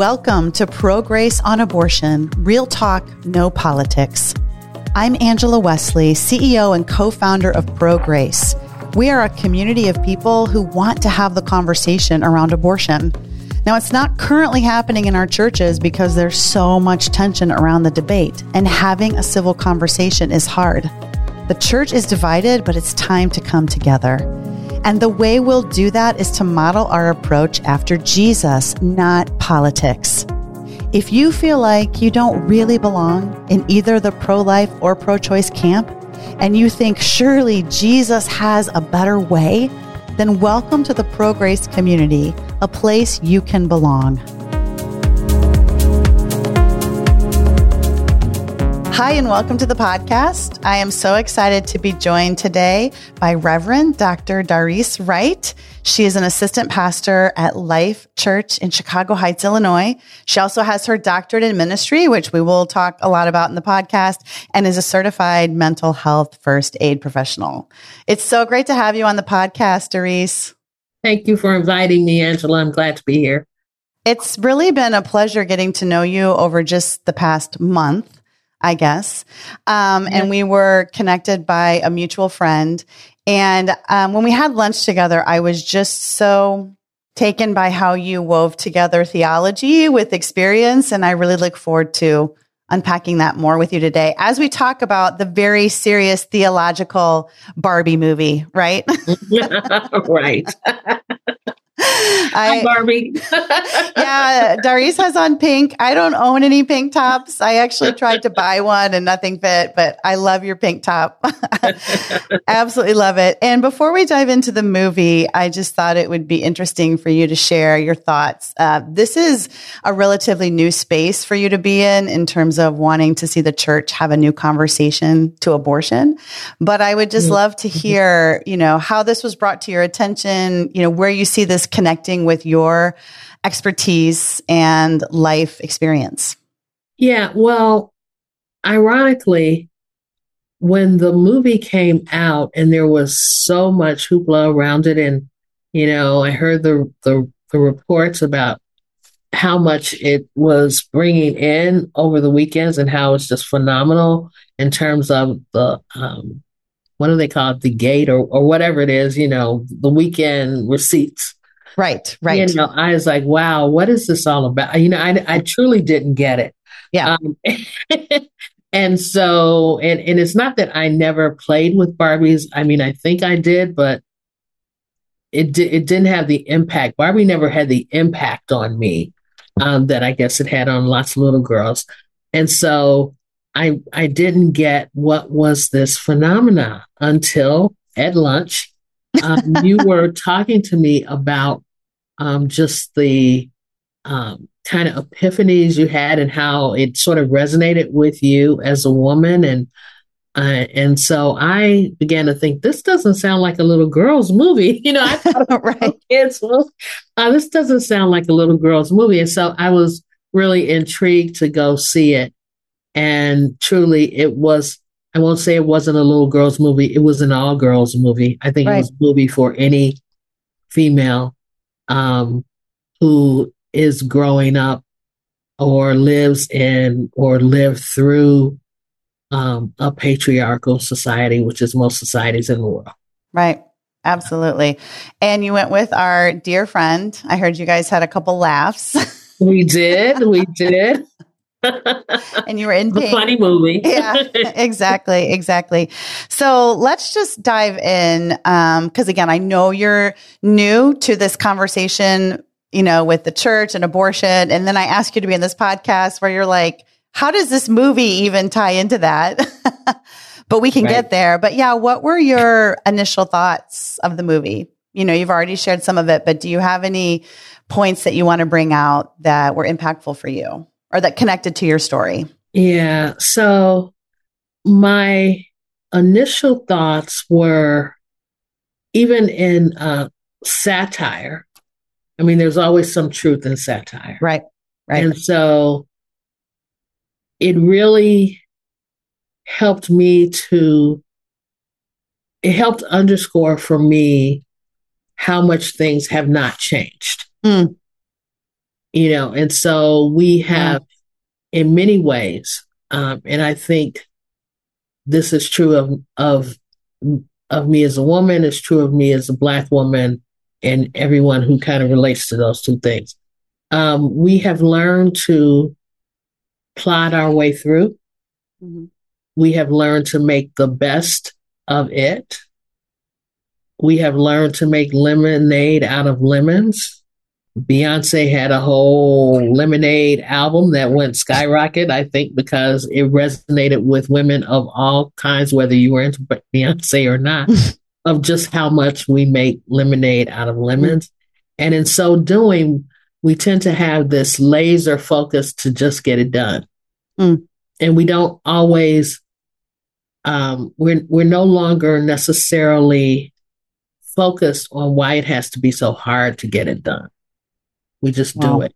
Welcome to Pro Grace on Abortion Real Talk, No Politics. I'm Angela Wesley, CEO and co founder of Pro Grace. We are a community of people who want to have the conversation around abortion. Now, it's not currently happening in our churches because there's so much tension around the debate, and having a civil conversation is hard. The church is divided, but it's time to come together. And the way we'll do that is to model our approach after Jesus, not politics. If you feel like you don't really belong in either the pro life or pro choice camp, and you think surely Jesus has a better way, then welcome to the Pro Grace community, a place you can belong. Hi, and welcome to the podcast. I am so excited to be joined today by Reverend Dr. Darice Wright. She is an assistant pastor at Life Church in Chicago Heights, Illinois. She also has her doctorate in ministry, which we will talk a lot about in the podcast, and is a certified mental health first aid professional. It's so great to have you on the podcast, Darice. Thank you for inviting me, Angela. I'm glad to be here. It's really been a pleasure getting to know you over just the past month. I guess. Um, And we were connected by a mutual friend. And um, when we had lunch together, I was just so taken by how you wove together theology with experience. And I really look forward to unpacking that more with you today as we talk about the very serious theological Barbie movie, right? right. I, Barbie. yeah, Darice has on pink. I don't own any pink tops. I actually tried to buy one and nothing fit, but I love your pink top. Absolutely love it. And before we dive into the movie, I just thought it would be interesting for you to share your thoughts. Uh, this is a relatively new space for you to be in, in terms of wanting to see the church have a new conversation to abortion. But I would just mm-hmm. love to hear, you know, how this was brought to your attention, you know, where you see this connecting with your expertise and life experience? Yeah, well, ironically, when the movie came out and there was so much hoopla around it, and you know, I heard the the, the reports about how much it was bringing in over the weekends and how it's just phenomenal in terms of the um, what do they call it, the gate or or whatever it is, you know, the weekend receipts. Right, right. You know, I was like, wow, what is this all about? You know, I, I truly didn't get it. Yeah. Um, and so, and, and it's not that I never played with Barbies. I mean, I think I did, but it, di- it didn't have the impact. Barbie never had the impact on me um, that I guess it had on lots of little girls. And so I, I didn't get what was this phenomena until at lunch. Um, you were talking to me about um, just the um, kind of epiphanies you had and how it sort of resonated with you as a woman and uh, and so I began to think this doesn't sound like a little girl's movie. You know, I thought right. kids. Uh, this doesn't sound like a little girl's movie, and so I was really intrigued to go see it. And truly, it was. I won't say it wasn't a little girl's movie. It was an all girls movie. I think right. it was a movie for any female um, who is growing up or lives in or lived through um, a patriarchal society, which is most societies in the world. Right. Absolutely. And you went with our dear friend. I heard you guys had a couple laughs. we did. We did. And you were in the funny movie. yeah, exactly, exactly. So let's just dive in, because um, again, I know you're new to this conversation, you know, with the church and abortion, and then I ask you to be in this podcast where you're like, how does this movie even tie into that? but we can right. get there. But yeah, what were your initial thoughts of the movie? You know, you've already shared some of it, but do you have any points that you want to bring out that were impactful for you? Or that connected to your story? Yeah. So my initial thoughts were even in uh, satire. I mean, there's always some truth in satire. Right. Right. And so it really helped me to, it helped underscore for me how much things have not changed. Mm. You know, and so we have, in many ways, um, and I think this is true of of of me as a woman. It's true of me as a black woman, and everyone who kind of relates to those two things. Um, we have learned to plot our way through. Mm-hmm. We have learned to make the best of it. We have learned to make lemonade out of lemons. Beyonce had a whole lemonade album that went skyrocket, I think, because it resonated with women of all kinds, whether you were into Beyonce or not, of just how much we make lemonade out of lemons. And in so doing, we tend to have this laser focus to just get it done. Mm. And we don't always um, we're we're no longer necessarily focused on why it has to be so hard to get it done. We just Wow. do it.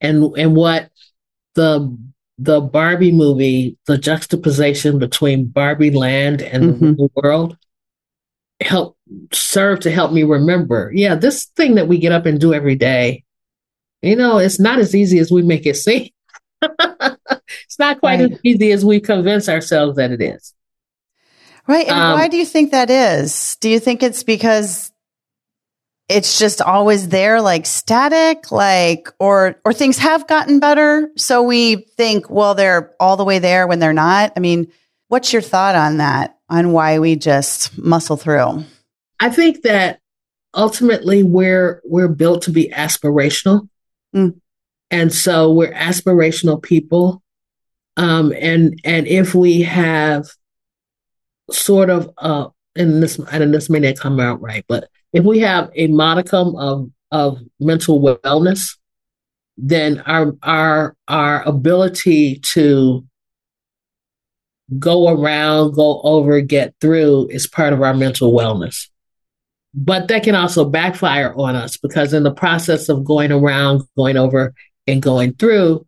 And and what the the Barbie movie, the juxtaposition between Barbie Land and Mhm. the world, help serve to help me remember. Yeah, this thing that we get up and do every day, you know, it's not as easy as we make it seem. it's not quite Right. as easy as we convince ourselves that it is. Right. And Um, why do you think that is? Do you think it's because it's just always there, like static, like, or, or things have gotten better? So we think, well, they're all the way there when they're not. I mean, what's your thought on that? On why we just muscle through? I think that ultimately we're we're built to be aspirational. Mm. And so we're aspirational people. Um, and and if we have sort of uh and this and this may not come out right, but if we have a modicum of of mental wellness, then our our our ability to go around, go over, get through is part of our mental wellness. But that can also backfire on us because in the process of going around, going over, and going through,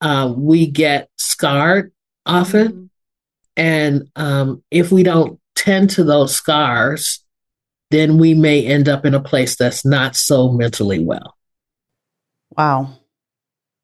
uh, we get scarred often. And um, if we don't tend to those scars, then we may end up in a place that's not so mentally well. Wow.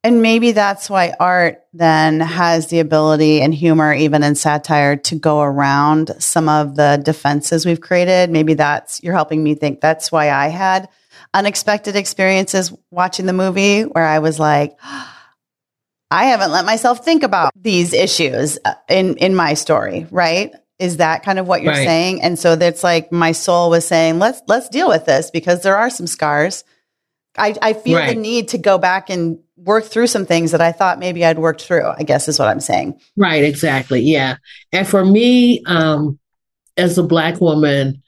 And maybe that's why art then has the ability and humor, even in satire, to go around some of the defenses we've created. Maybe that's, you're helping me think that's why I had unexpected experiences watching the movie where I was like, I haven't let myself think about these issues uh, in, in my story, right? Is that kind of what you're Right. saying? And so that's like my soul was saying, let's, let's deal with this because there are some scars. I, I feel the need to go back and work through some things that I thought maybe I'd worked through, I guess is what I'm saying. Right, exactly. Yeah. And for me, um, as a black woman,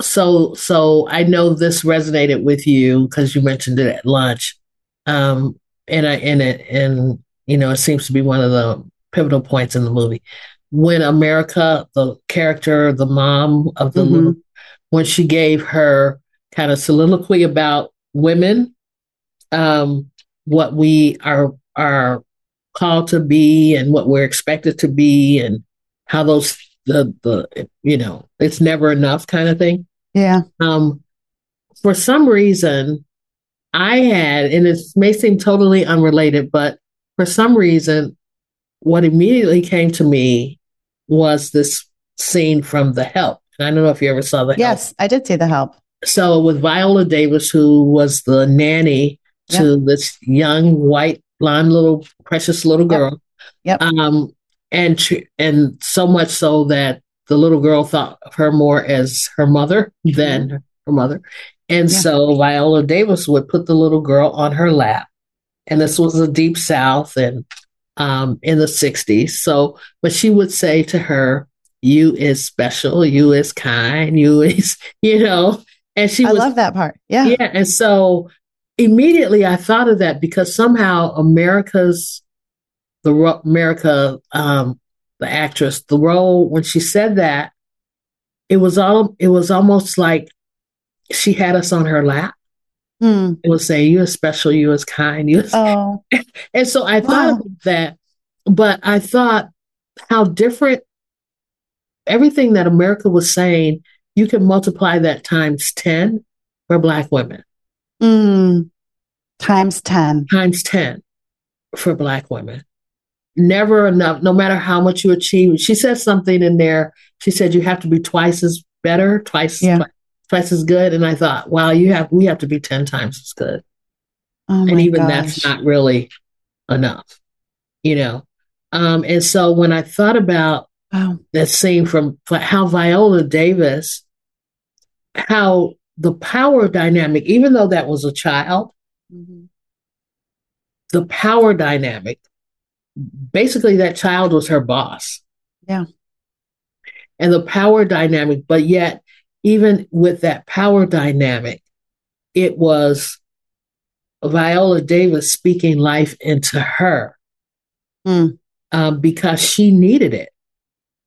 so so I know this resonated with you because you mentioned it at lunch. Um, and I and it and you know, it seems to be one of the pivotal points in the movie. When America, the character, the mom of the Mhm. little, when she gave her kind of soliloquy about women, um, what we are are called to be and what we're expected to be and how those the the you know it's never enough kind of thing Yeah. um for some reason i had and it may seem totally unrelated but for some reason what immediately came to me was this scene from the help. And i don't know if you ever saw the help. Yes, I did see the help. so with Viola Davis, who was the nanny to this young white blonde little precious little girl, Yep. um, and tr- and so much so that the little girl thought of her more as her mother than her mother, and Yeah. so Viola Davis would put the little girl on her lap, and this was the deep South and um, in the '60s. So, but she would say to her, "You is special. You is kind. You is you know." And she I was love that part. Yeah. yeah, and so immediately I thought of that because somehow America's the America um the actress the role when she said that it was all it was almost like she had us on her lap. Hmm. It was saying you are special, you is kind, you is Oh, and so I Wow. thought that, but I thought how different everything that America was saying, you can multiply that times 10 for Black women. Mm, times 10. Times 10 for Black women. Never enough, no matter how much you achieve. She said something in there. She said you have to be twice as better, twice, yeah. twice, twice as good. And I thought, wow, you have we have to be 10 times as good. Oh and even gosh. that's not really enough, you know. Um, and so when I thought about wow. that scene from how Viola Davis, how the power dynamic, even though that was a child, mm-hmm. the power dynamic, basically that child was her boss. Yeah. And the power dynamic, but yet, even with that power dynamic, it was Viola Davis speaking life into her mm. um, because she needed it,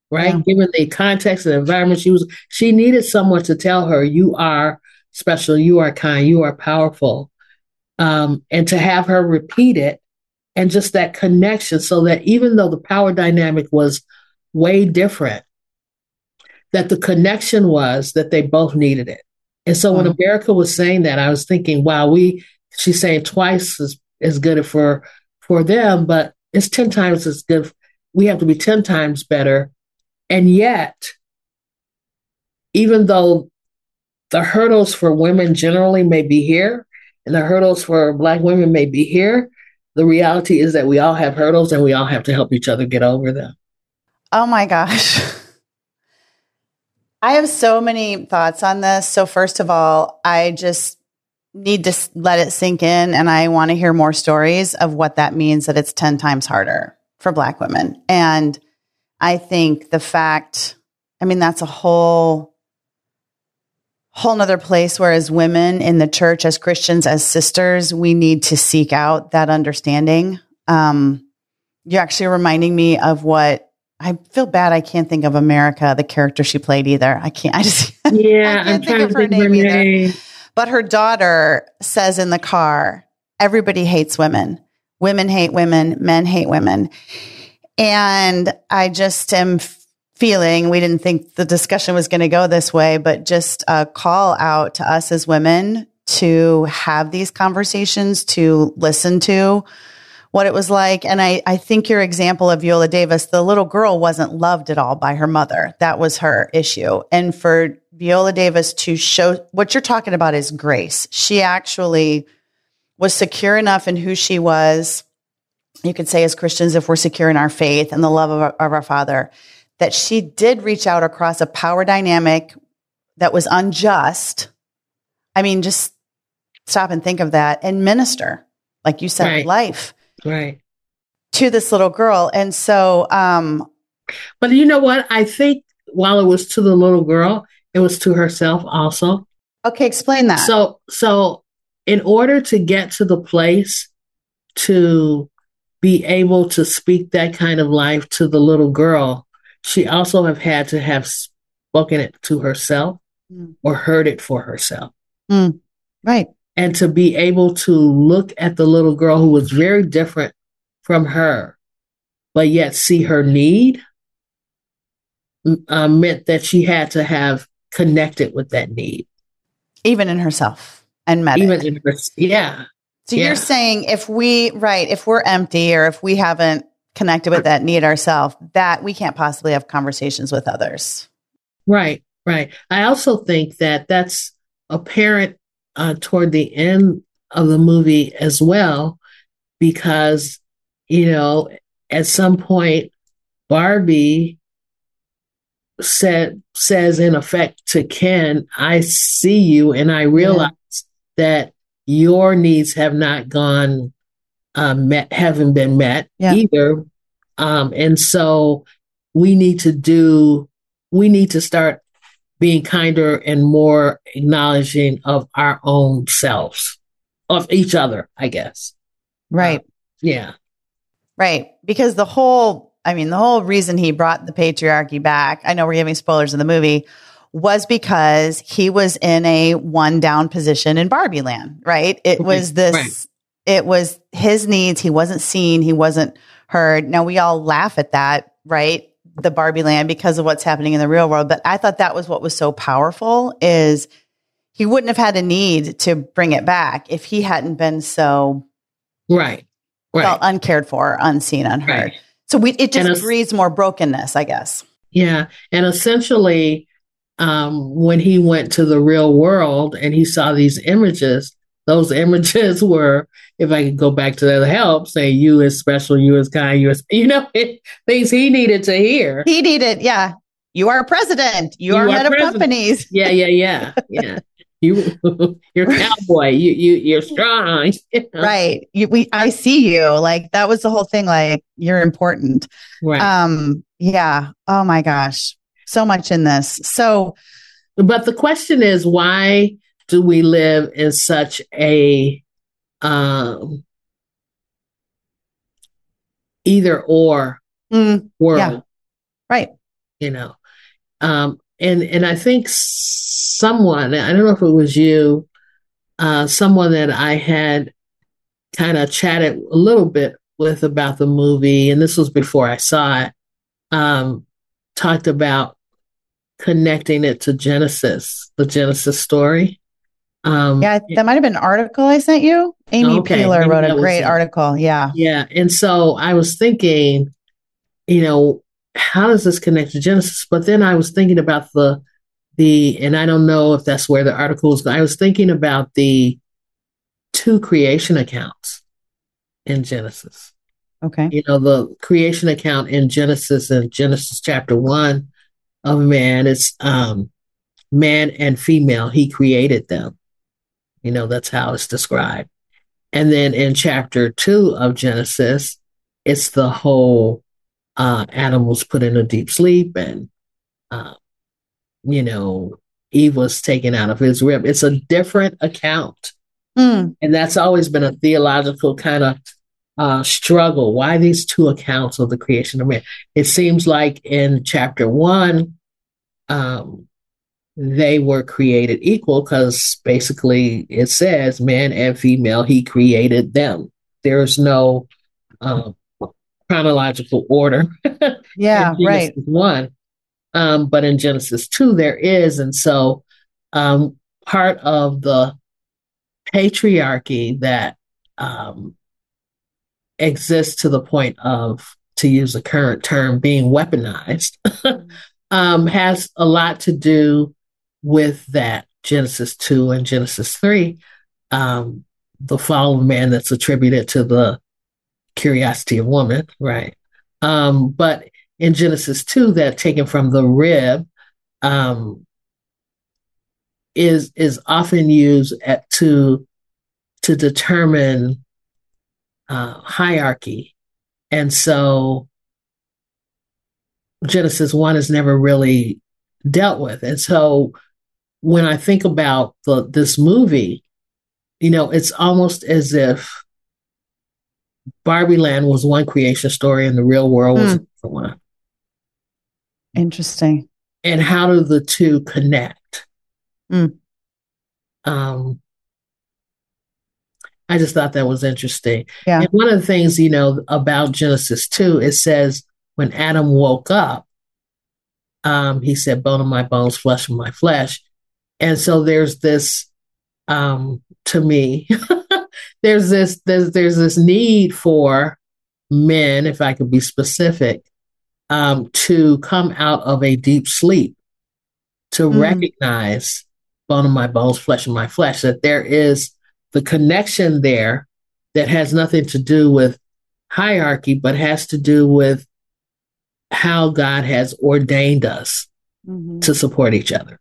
right? Yeah. Given the context and environment she was, she needed someone to tell her, "You are special, you are kind, you are powerful," um, and to have her repeat it, and just that connection, so that even though the power dynamic was way different, that the connection was that they both needed it. And so when uh-huh. America was saying that, I was thinking, wow, we she's saying twice as, as good for for them, but it's 10 times as good. We have to be 10 times better. And yet, even though the hurdles for women generally may be here, and the hurdles for Black women may be here, the reality is that we all have hurdles and we all have to help each other get over them. Oh my gosh. I have so many thoughts on this. So, first of all, I just need to let it sink in and I want to hear more stories of what that means that it's 10 times harder for black women. And I think the fact, I mean, that's a whole, whole nother place where as women in the church, as Christians, as sisters, we need to seek out that understanding. Um, you're actually reminding me of what I feel bad. I can't think of America, the character she played either. I can't, I just, yeah, I can't I'm think of her name either. But her daughter says in the car, everybody hates women. Women hate women, men hate women. And I just am feeling, we didn't think the discussion was going to go this way, but just a call out to us as women to have these conversations, to listen to what it was like. And I, I think your example of Viola Davis, the little girl wasn't loved at all by her mother. That was her issue. And for Viola Davis to show what you're talking about is grace. She actually was secure enough in who she was. You could say, as Christians, if we're secure in our faith and the love of our, of our Father, that she did reach out across a power dynamic that was unjust. I mean, just stop and think of that and minister, like you said, right. life. Right. To this little girl. And so, um, but you know what? I think while it was to the little girl, it was to herself also. Okay, explain that. So, so in order to get to the place to be able to speak that kind of life to the little girl, she also have had to have spoken it to herself mm. or heard it for herself. Mm. Right. And to be able to look at the little girl who was very different from her, but yet see her need uh, meant that she had to have connected with that need. Even in herself and met Even it. in her, yeah. So yeah. you're saying if we, right, if we're empty or if we haven't connected with that need ourselves, that we can't possibly have conversations with others. Right, right. I also think that that's apparent uh, toward the end of the movie as well, because, you know, at some point, Barbie said says in effect to Ken, I see you and I realize yeah. that your needs have not gone um, met, haven't been met yeah. either. Um, and so we need to do, we need to start being kinder and more acknowledging of our own selves, of each other, I guess. Right. Uh, yeah. Right. Because the whole I mean, the whole reason he brought the patriarchy back, I know we're giving spoilers in the movie, was because he was in a one down position in Barbie land, right? It was this, right. it was his needs. He wasn't seen, he wasn't heard. Now we all laugh at that, right? The Barbie land because of what's happening in the real world. But I thought that was what was so powerful is he wouldn't have had a need to bring it back if he hadn't been so right, right. felt uncared for, unseen, unheard. Right. So we it just breeds more brokenness, I guess. Yeah, and essentially, um, when he went to the real world and he saw these images, those images were, if I could go back to the help, say you is special, you is kind, you is, you know, things he needed to hear. He needed, yeah. You are president. You, you are, are head president. of companies. Yeah, yeah, yeah, yeah. you, you're cowboy. You, you, you're strong. You know? Right. You, we, I see you. Like that was the whole thing. Like you're important. Right. Um. Yeah. Oh my gosh. So much in this. So, but the question is, why do we live in such a um, either or mm, world? Yeah. Right. You know, um, and and I think someone I don't know if it was you, uh, someone that I had kind of chatted a little bit with about the movie, and this was before I saw it. Um, talked about connecting it to Genesis, the Genesis story. Um, yeah, that might have been an article I sent you. Amy okay, Peeler wrote a great article. Yeah. Yeah. And so I was thinking, you know, how does this connect to Genesis? But then I was thinking about the, the, and I don't know if that's where the article is. I was thinking about the two creation accounts in Genesis. Okay. You know, the creation account in Genesis and Genesis chapter one of man is um, man and female. He created them. You know, that's how it's described. And then in chapter two of Genesis, it's the whole uh, Adam was put in a deep sleep and, uh, you know, Eve was taken out of his rib. It's a different account. Mm. And that's always been a theological kind of uh, struggle. Why these two accounts of the creation of man? It seems like in chapter one, um, they were created equal because basically it says man and female, he created them. There's no um, chronological order. Yeah, right. One. Um, but in Genesis 2, there is. And so um, part of the patriarchy that um, exists to the point of, to use the current term, being weaponized, um, has a lot to do with that Genesis 2 and Genesis 3, um, the fall of man that's attributed to the curiosity of woman, right? Um, but in Genesis 2, that taken from the rib um, is is often used at, to to determine uh, hierarchy, and so Genesis 1 is never really dealt with, and so when I think about the, this movie, you know, it's almost as if Barbie Land was one creation story and the real world was mm. one. Interesting. And how do the two connect? Mm. Um, I just thought that was interesting. Yeah. And one of the things, you know, about Genesis 2, it says when Adam woke up, um, he said, bone of my bones, flesh of my flesh. And so there's this, um, to me, there's this, there's, there's this need for men, if I could be specific, um, to come out of a deep sleep, to mm. recognize bone of my bones, flesh of my flesh, that there is the connection there that has nothing to do with hierarchy, but has to do with how God has ordained us mm-hmm. to support each other.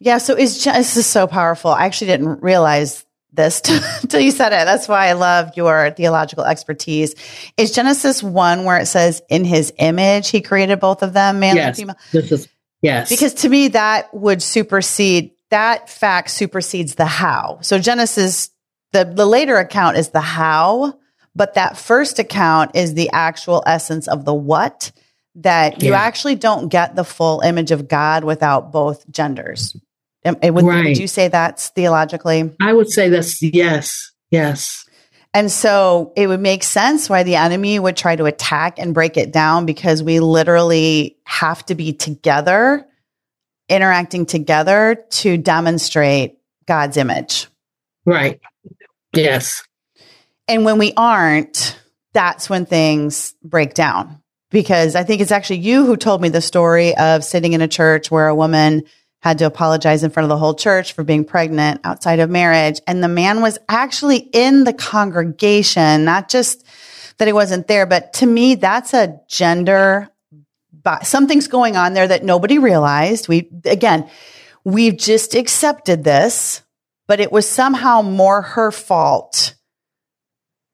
Yeah. So is this is so powerful. I actually didn't realize this until you said it. That's why I love your theological expertise. Is Genesis one where it says in his image he created both of them, male yes, and female? This is yes. Because to me that would supersede that fact supersedes the how. So Genesis the the later account is the how, but that first account is the actual essence of the what that you actually don't get the full image of God without both genders. Eh, would, right. would you say that's theologically? I would say that's yes, yes. And so it would make sense why the enemy would try to attack and break it down because we literally have to be together, interacting together to demonstrate God's image. Right. Yes. And when we aren't, that's when things break down. Because I think it's actually you who told me the story of sitting in a church where a woman had to apologize in front of the whole church for being pregnant outside of marriage. And the man was actually in the congregation, not just that he wasn't there, but to me, that's a gender, something's going on there that nobody realized. We, again, we've just accepted this, but it was somehow more her fault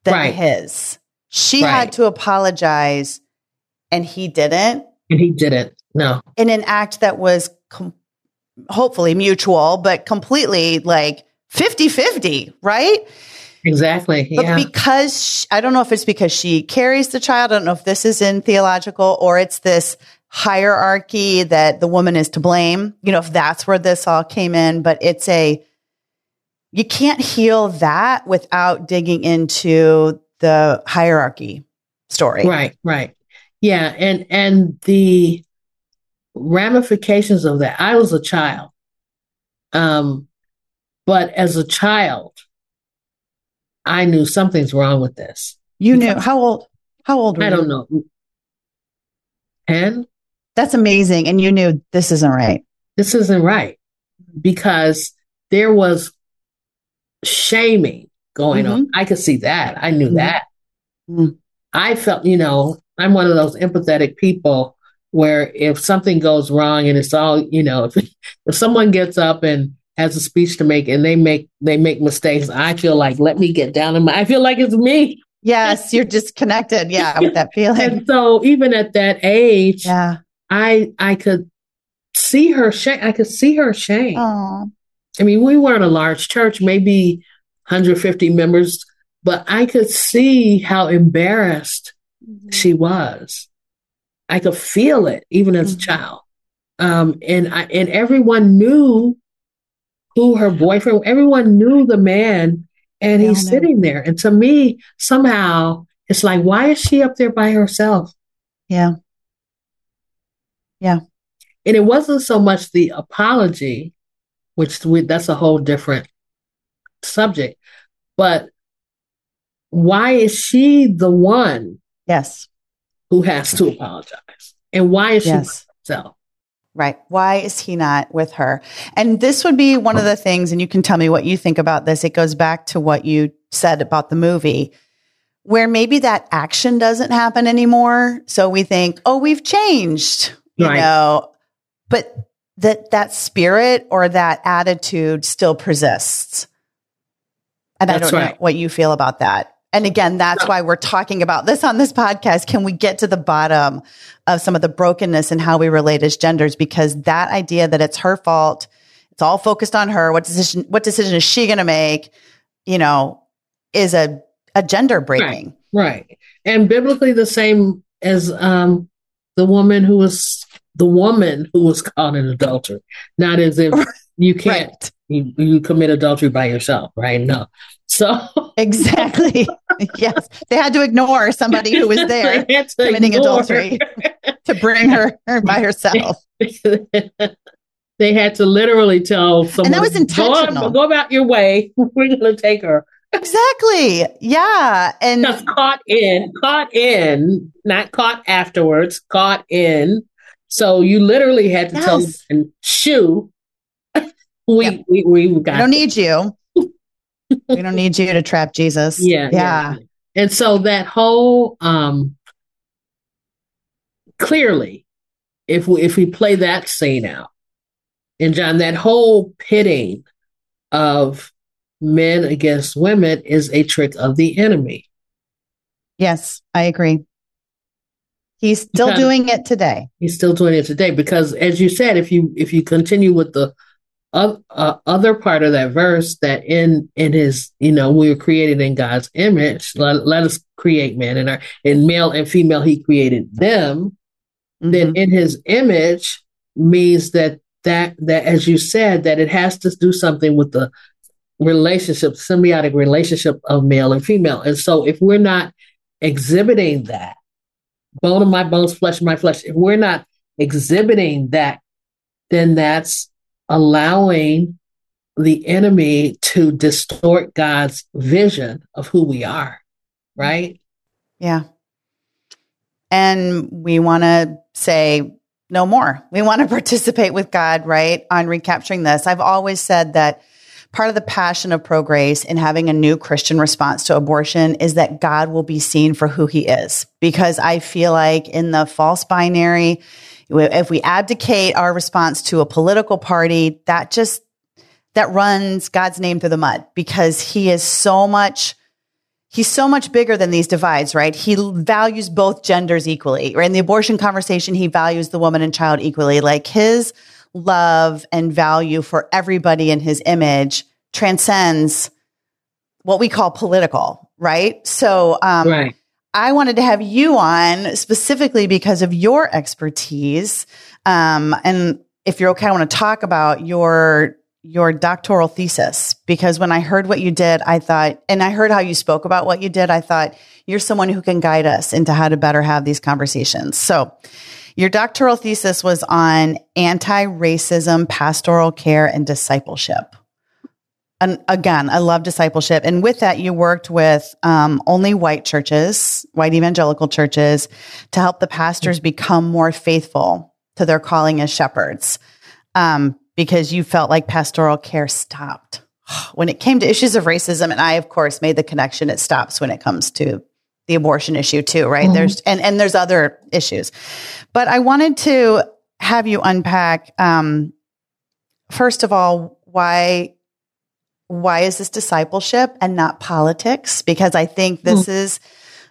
than right. his. She right. had to apologize and he didn't. And he didn't. No. In an act that was com- hopefully mutual, but completely like 50 50, right? Exactly. Yeah. But because she, I don't know if it's because she carries the child, I don't know if this is in theological or it's this hierarchy that the woman is to blame, you know, if that's where this all came in, but it's a, you can't heal that without digging into the hierarchy story. Right, right. Yeah, and and the ramifications of that. I was a child. Um, but as a child, I knew something's wrong with this. You knew how old? How old I don't know. 10? That's amazing. And you knew this isn't right. This isn't right because there was shaming going mm-hmm. on. I could see that. I knew mm-hmm. that. Mm-hmm. I felt, you know, I'm one of those empathetic people where if something goes wrong and it's all you know if, if someone gets up and has a speech to make and they make they make mistakes i feel like let me get down and i feel like it's me. Yes you're disconnected. Yeah with that feeling. and so even at that age yeah. I i could see her shame i could see her shame. Aww. i mean we weren't a large church maybe 150 members but i could see how embarrassed mm-hmm. she was I could feel it even as mm-hmm. a child. Um, and I, and everyone knew who her boyfriend, everyone knew the man and yeah, he's sitting there. And to me, somehow it's like, why is she up there by herself? Yeah. Yeah. And it wasn't so much the apology, which we, that's a whole different subject, but why is she the one? Yes who has to apologize. And why is yes. she so? Right. Why is he not with her? And this would be one of the things, and you can tell me what you think about this. It goes back to what you said about the movie, where maybe that action doesn't happen anymore. So we think, oh, we've changed, you right. know, but that that spirit or that attitude still persists. And That's I don't right. know what you feel about that. And again, that's why we're talking about this on this podcast. Can we get to the bottom of some of the brokenness and how we relate as genders? Because that idea that it's her fault, it's all focused on her. What decision, what decision is she going to make? You know, is a, a gender breaking. Right, right. And biblically the same as, um, the woman who was the woman who was caught in adultery, not as if you can't, right. you, you commit adultery by yourself, right? No, so exactly, yes, they had to ignore somebody who was there committing adultery to bring her, her by herself. they had to literally tell someone, and that was intentional. Go, go about your way. We're going to take her. Exactly. Yeah. And Just caught in, caught in, not caught afterwards, caught in. So you literally had to yes. tell them, shoo. we, yep. we, we got I don't need you we don't need you to trap Jesus. Yeah, yeah. Yeah. And so that whole um clearly, if we if we play that scene out, and John, that whole pitting of men against women is a trick of the enemy. Yes, I agree. He's still because doing it today. He's still doing it today because, as you said, if you if you continue with the uh, other part of that verse that in in his you know we were created in God's image. Let, let us create man in our in male and female. He created them. Mm-hmm. Then in His image means that that that as you said that it has to do something with the relationship, symbiotic relationship of male and female. And so if we're not exhibiting that, bone of my bones, flesh of my flesh, if we're not exhibiting that, then that's allowing the enemy to distort God's vision of who we are, right? Yeah. And we want to say no more. We want to participate with God, right, on recapturing this. I've always said that part of the passion of pro grace in having a new Christian response to abortion is that God will be seen for who he is. Because I feel like in the false binary, if we abdicate our response to a political party, that just that runs God's name through the mud because he is so much he's so much bigger than these divides, right? He values both genders equally. Right? In the abortion conversation, he values the woman and child equally. Like his love and value for everybody in his image transcends what we call political, right? So um, right. I wanted to have you on specifically because of your expertise. Um, and if you're okay, I want to talk about your your doctoral thesis because when I heard what you did, I thought, and I heard how you spoke about what you did, I thought you're someone who can guide us into how to better have these conversations. So, your doctoral thesis was on anti racism, pastoral care, and discipleship. And again, I love discipleship. And with that, you worked with um, only white churches, white evangelical churches, to help the pastors become more faithful to their calling as shepherds. Um, because you felt like pastoral care stopped. When it came to issues of racism, and I, of course, made the connection, it stops when it comes to the abortion issue too, right? Mm-hmm. There's and and there's other issues, but I wanted to have you unpack. Um, first of all, why why is this discipleship and not politics? Because I think this mm-hmm. is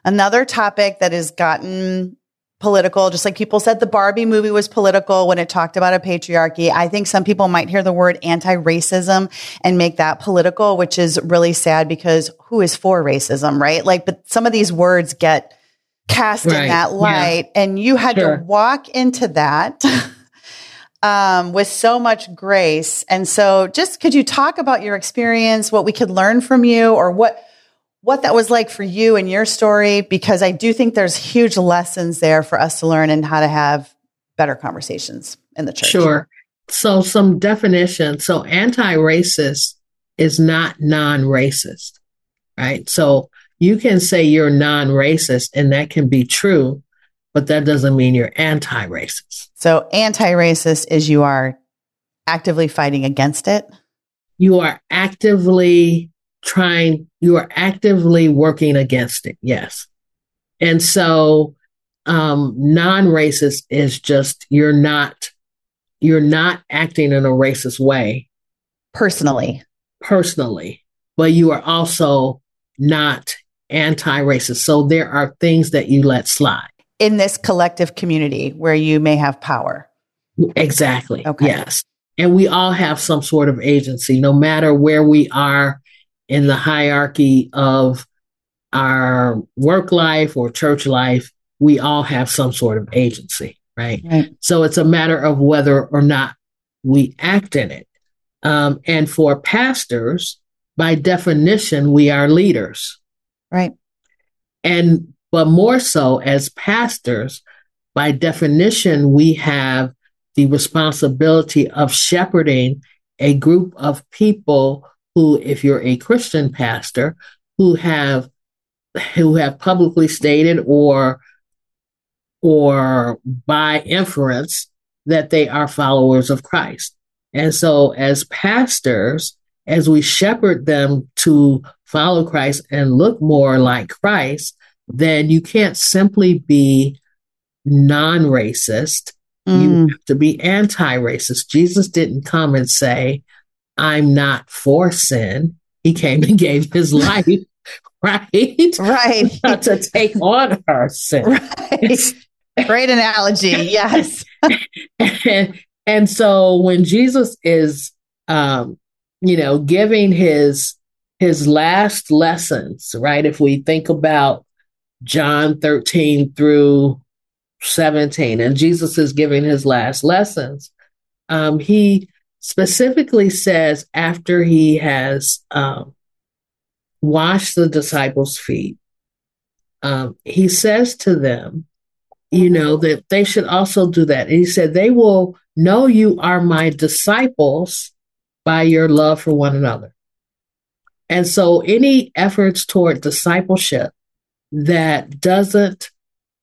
another topic that has gotten political, just like people said the Barbie movie was political when it talked about a patriarchy. I think some people might hear the word anti racism and make that political, which is really sad because who is for racism, right? Like, but some of these words get cast right. in that light, yeah. and you had sure. to walk into that. Um, with so much grace. And so just could you talk about your experience, what we could learn from you or what what that was like for you and your story, because I do think there's huge lessons there for us to learn and how to have better conversations in the church. Sure. So, some definition. So, anti racist is not non racist, right? So, you can say you're non racist, and that can be true, but that doesn't mean you're anti racist. So, anti racist is you are actively fighting against it? You are actively trying, you are actively working against it. Yes. And so, um, non-racist is just, you're not, you're not acting in a racist way. Personally. Personally. But you are also not anti-racist. So there are things that you let slide. In this collective community where you may have power. Exactly. Okay. Yes. And we all have some sort of agency, no matter where we are in the hierarchy of our work life or church life, we all have some sort of agency, right? right. So it's a matter of whether or not we act in it. Um, and for pastors, by definition, we are leaders. Right. And, but more so as pastors, by definition, we have the responsibility of shepherding a group of people who, if you're a Christian pastor, who have who have publicly stated or or by inference that they are followers of Christ. And so as pastors, as we shepherd them to follow Christ and look more like Christ, then you can't simply be non-racist. Mm. You have to be anti-racist. Jesus didn't come and say, I'm not for sin. He came and gave his life, right? Right. to take on our sin. Right. Great analogy. Yes. and, and so when Jesus is, um, you know, giving his his last lessons, right? If we think about John 13 through 17, and Jesus is giving his last lessons, um, he specifically says after he has um, washed the disciples' feet, um, he says to them, you know, that they should also do that. And he said, they will know you are my disciples by your love for one another. And so any efforts toward discipleship that doesn't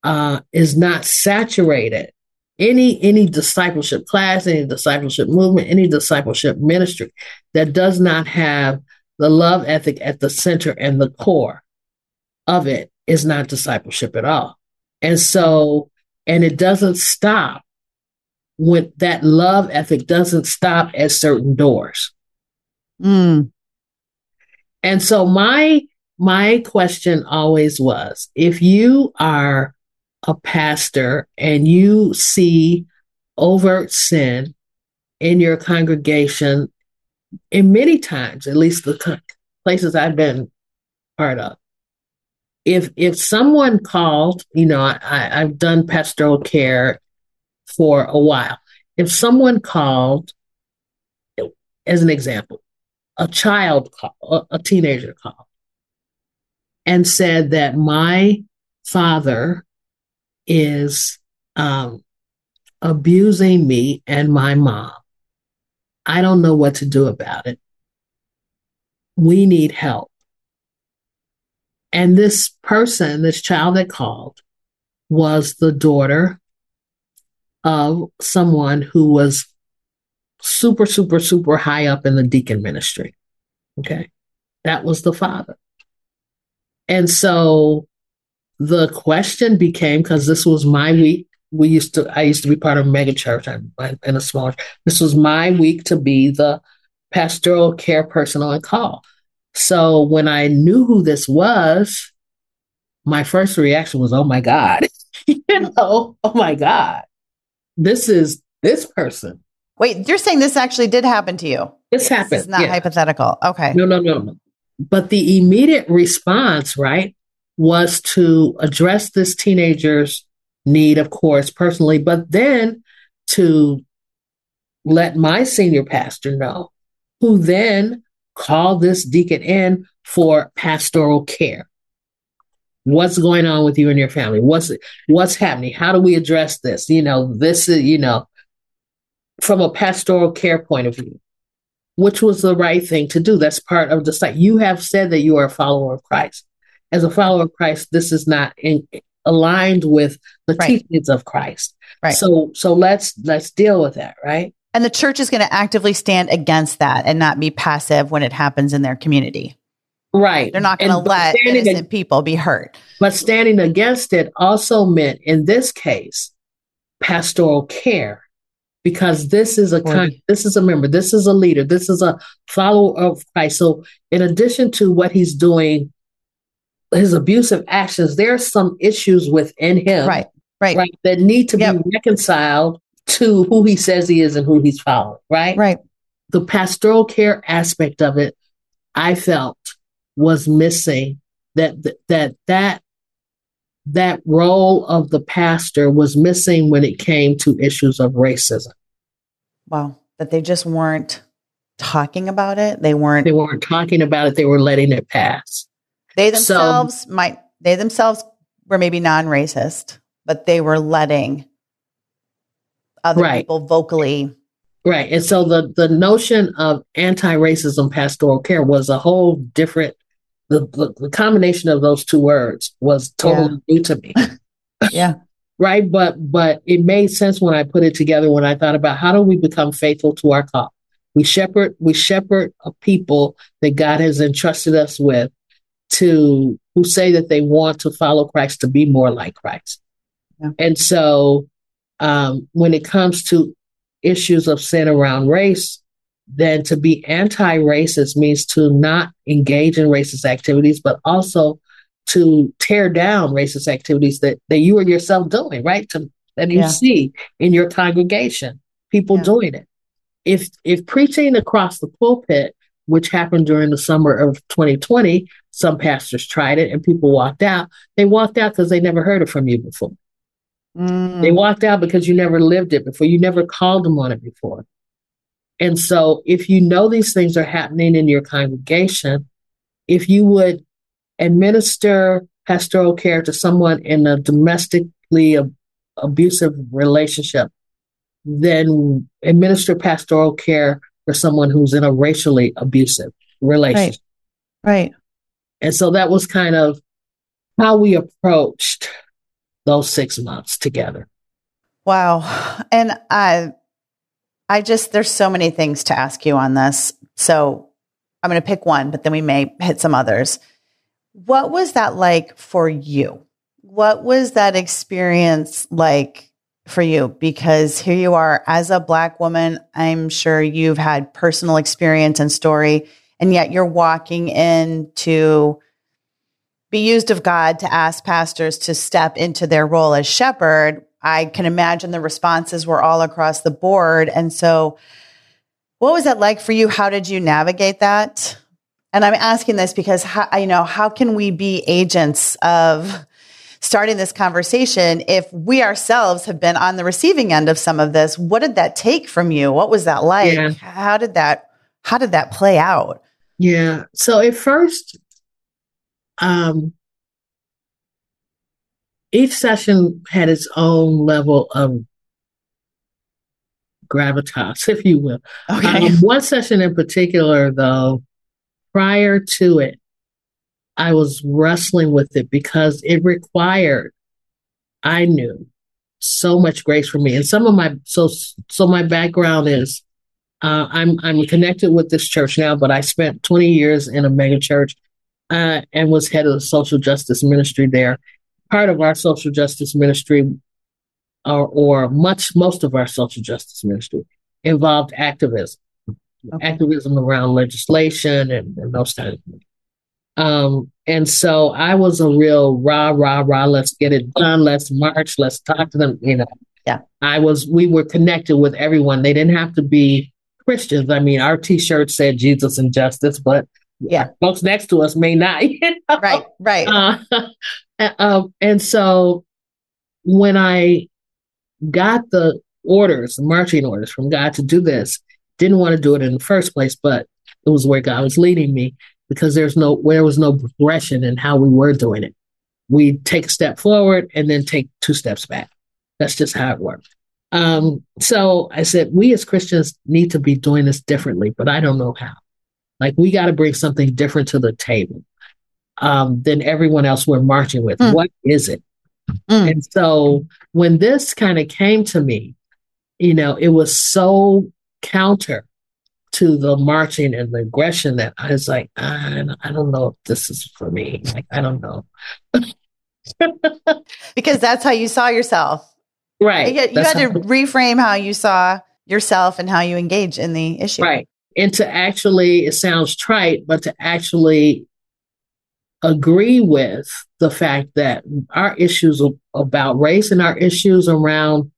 uh, is not saturated. Any any discipleship class any discipleship movement any discipleship ministry that does not have the love ethic at the center and the core of it is not discipleship at all. And so and it doesn't stop when that love ethic doesn't stop at certain doors. Mm. and so my my question always was if you are a pastor and you see overt sin in your congregation, and many times, at least the places I've been part of, if if someone called, you know, I, I've done pastoral care for a while. If someone called, as an example, a child, call, a teenager called, and said that my father is um, abusing me and my mom. I don't know what to do about it. We need help. And this person, this child that called, was the daughter of someone who was super, super, super high up in the deacon ministry. Okay. That was the father. And so the question became because this was my week. We used to, I used to be part of a mega church in a smaller. This was my week to be the pastoral care person on call. So when I knew who this was, my first reaction was, "Oh my god!" you know, "Oh my god, this is this person." Wait, you're saying this actually did happen to you? This happened. This is not yeah. hypothetical. Okay. No, no, no, no. But the immediate response, right, was to address this teenager's need, of course, personally, but then to let my senior pastor know, who then called this deacon in for pastoral care. What's going on with you and your family? What's what's happening? How do we address this? You know, this is, you know, from a pastoral care point of view, which was the right thing to do. That's part of the site. You have said that you are a follower of Christ as a follower of Christ, this is not in, aligned with the right. teachings of Christ. Right. So so let's let's deal with that, right? And the church is going to actively stand against that and not be passive when it happens in their community. Right. They're not going to let innocent ag- people be hurt. But standing against it also meant in this case pastoral care because this is a kind, this is a member, this is a leader, this is a follower of Christ. So in addition to what he's doing his abusive actions, there are some issues within him, right, right, right that need to yep. be reconciled to who he says he is and who he's following, right, right. The pastoral care aspect of it, I felt was missing. That that that that role of the pastor was missing when it came to issues of racism. Wow, that they just weren't talking about it. They weren't. They weren't talking about it. They were letting it pass. They themselves so, might, they themselves were maybe non racist, but they were letting other right. people vocally. Right. And so the, the notion of anti racism pastoral care was a whole different, the, the, the combination of those two words was totally yeah. new to me. yeah. Right. But, but it made sense when I put it together when I thought about how do we become faithful to our call? We shepherd, we shepherd a people that God has entrusted us with to who say that they want to follow Christ to be more like Christ. Yeah. And so um, when it comes to issues of sin around race, then to be anti racist means to not engage in racist activities, but also to tear down racist activities that, that you are yourself doing, right? To, that you yeah. see in your congregation, people yeah. doing it. If if preaching across the pulpit, which happened during the summer of 2020, some pastors tried it and people walked out. They walked out because they never heard it from you before. Mm. They walked out because you never lived it before. You never called them on it before. And so if you know these things are happening in your congregation, if you would administer pastoral care to someone in a domestically ab- abusive relationship, then administer pastoral care for someone who's in a racially abusive relationship. Right. right. And so that was kind of how we approached those six months together. Wow. And I I just there's so many things to ask you on this. So I'm going to pick one, but then we may hit some others. What was that like for you? What was that experience like for you? Because here you are as a Black woman. I'm sure you've had personal experience and story, and yet you're walking in to be used of God to ask pastors to step into their role as shepherd. I can imagine the responses were all across the board. And so, what was that like for you? How did you navigate that? And I'm asking this because, how, you know, how can we be agents of starting this conversation if we ourselves have been on the receiving end of some of this? What did that take from you? What was that like? Yeah. How did that, how did that play out? Yeah. So at first, um, each session had its own level of gravitas, if you will. Okay. Um, one session in particular, though, prior to it, I was wrestling with it because it required, I knew, so much grace for me. And some of my so so my background is uh, I'm I'm connected with this church now, but I spent 20 years in a mega church uh, and was head of the social justice ministry there. Part of our social justice ministry, or, or much most of our social justice ministry, involved activism okay. activism around legislation and, and those kinds of things. Um, and so I was a real rah, rah, rah, let's get it done. Let's march. Let's talk to them. You know, yeah. I was, we were connected with everyone. They didn't have to be Christians. I mean, our t-shirt said Jesus and justice, but yeah, folks next to us may not. You know? Right, right. Uh, um, and so when I got the orders, marching orders from God to do this, didn't want to do it in the first place, but it was where God was leading me because there's no there was no progression in how we were doing it. We take a step forward and then take two steps back. That's just how it worked. Um, so I said, we as Christians need to be doing this differently, but I don't know how. Like we got to bring something different to the table um, than everyone else we're marching with. Mm. What is it? Mm. And so when this kind of came to me, you know, it was so counter to the marching and the aggression that I was like, I, I don't know if this is for me. Like, I don't know. because that's how you saw yourself. Right. You, you had to reframe how you saw yourself and how you engage in the issue. Right. And to actually, it sounds trite, but to actually agree with the fact that our issues about race and our issues around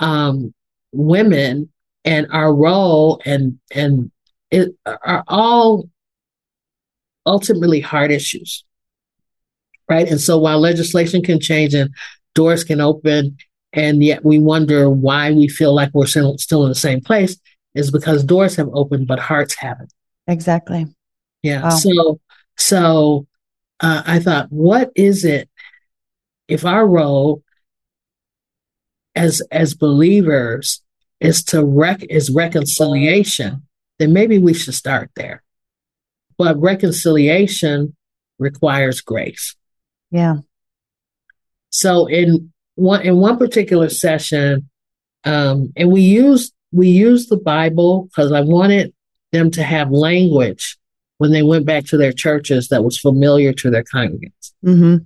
um, women and our role and and it are all ultimately hard issues right? And so while legislation can change and doors can open and yet we wonder why we feel like we're still, still in the same place is because doors have opened but hearts haven't. Exactly. Yeah wow. so so uh, i thought what is it if our role as as believers is to rec is reconciliation, then maybe we should start there. But reconciliation requires grace. Yeah. So in one in one particular session, um, and we used we used the Bible because I wanted them to have language when they went back to their churches that was familiar to their congregants. Mm-hmm.